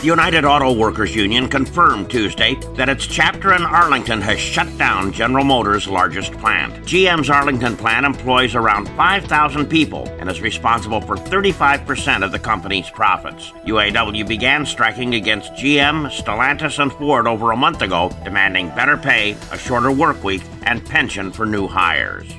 The United Auto Workers Union confirmed Tuesday that its chapter in Arlington has shut down General Motors' largest plant. GM's Arlington plant employs around 5,000 people and is responsible for 35% of the company's profits. UAW began striking against GM, Stellantis, and Ford over a month ago, demanding better pay, a shorter work week, and pension for new hires.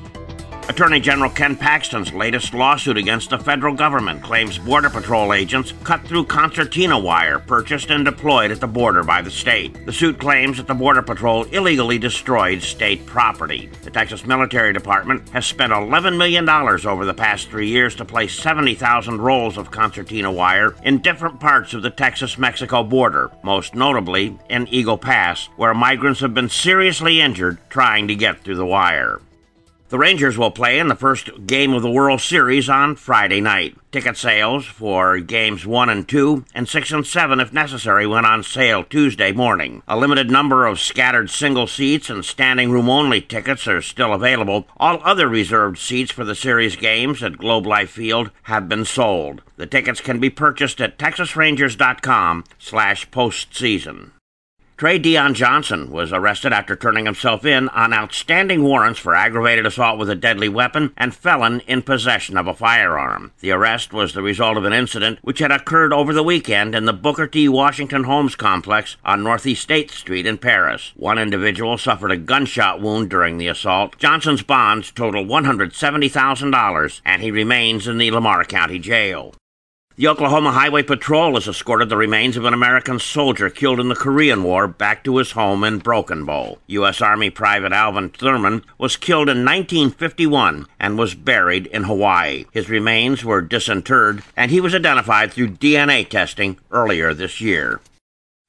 Attorney General Ken Paxton's latest lawsuit against the federal government claims Border Patrol agents cut through concertina wire purchased and deployed at the border by the state. The suit claims that the Border Patrol illegally destroyed state property. The Texas Military Department has spent $11 million over the past three years to place 70,000 rolls of concertina wire in different parts of the Texas Mexico border, most notably in Eagle Pass, where migrants have been seriously injured trying to get through the wire. The Rangers will play in the first game of the World Series on Friday night. Ticket sales for games 1 and 2 and 6 and 7 if necessary went on sale Tuesday morning. A limited number of scattered single seats and standing room only tickets are still available. All other reserved seats for the series games at Globe Life Field have been sold. The tickets can be purchased at texasrangers.com slash postseason. Trey Dion Johnson was arrested after turning himself in on outstanding warrants for aggravated assault with a deadly weapon and felon in possession of a firearm. The arrest was the result of an incident which had occurred over the weekend in the Booker T. Washington Homes complex on Northeast State Street in Paris. One individual suffered a gunshot wound during the assault. Johnson's bonds total $170,000 and he remains in the Lamar County Jail. The Oklahoma Highway Patrol has escorted the remains of an American soldier killed in the Korean War back to his home in Broken Bow. U.S. Army Private Alvin Thurman was killed in 1951 and was buried in Hawaii. His remains were disinterred, and he was identified through DNA testing earlier this year.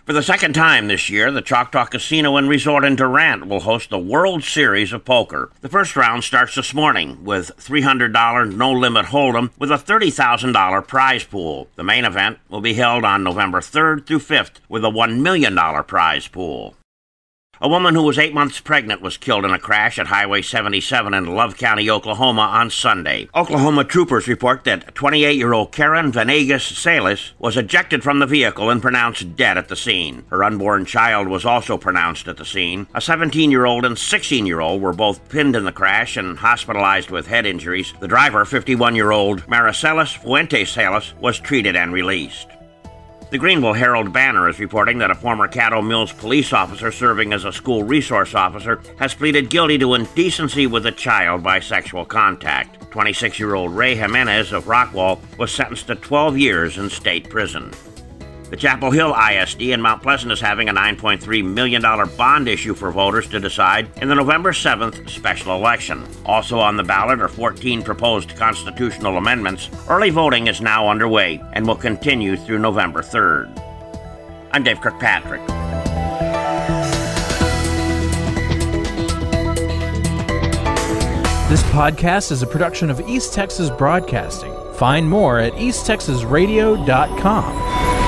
For the second time this year, the Choctaw Casino and Resort in Durant will host the World Series of Poker. The first round starts this morning with $300 no limit hold'em with a $30,000 prize pool. The main event will be held on November 3rd through 5th with a $1 million prize pool. A woman who was eight months pregnant was killed in a crash at Highway 77 in Love County, Oklahoma on Sunday. Oklahoma troopers report that 28 year old Karen Venegas Salas was ejected from the vehicle and pronounced dead at the scene. Her unborn child was also pronounced at the scene. A 17 year old and 16 year old were both pinned in the crash and hospitalized with head injuries. The driver, 51 year old Maricelis Fuentes Salas, was treated and released. The Greenville Herald Banner is reporting that a former Caddo Mills police officer serving as a school resource officer has pleaded guilty to indecency with a child by sexual contact. 26 year old Ray Jimenez of Rockwall was sentenced to 12 years in state prison. The Chapel Hill ISD in Mount Pleasant is having a $9.3 million bond issue for voters to decide in the November 7th special election. Also on the ballot are 14 proposed constitutional amendments. Early voting is now underway and will continue through November 3rd. I'm Dave Kirkpatrick. This podcast is a production of East Texas Broadcasting. Find more at easttexasradio.com.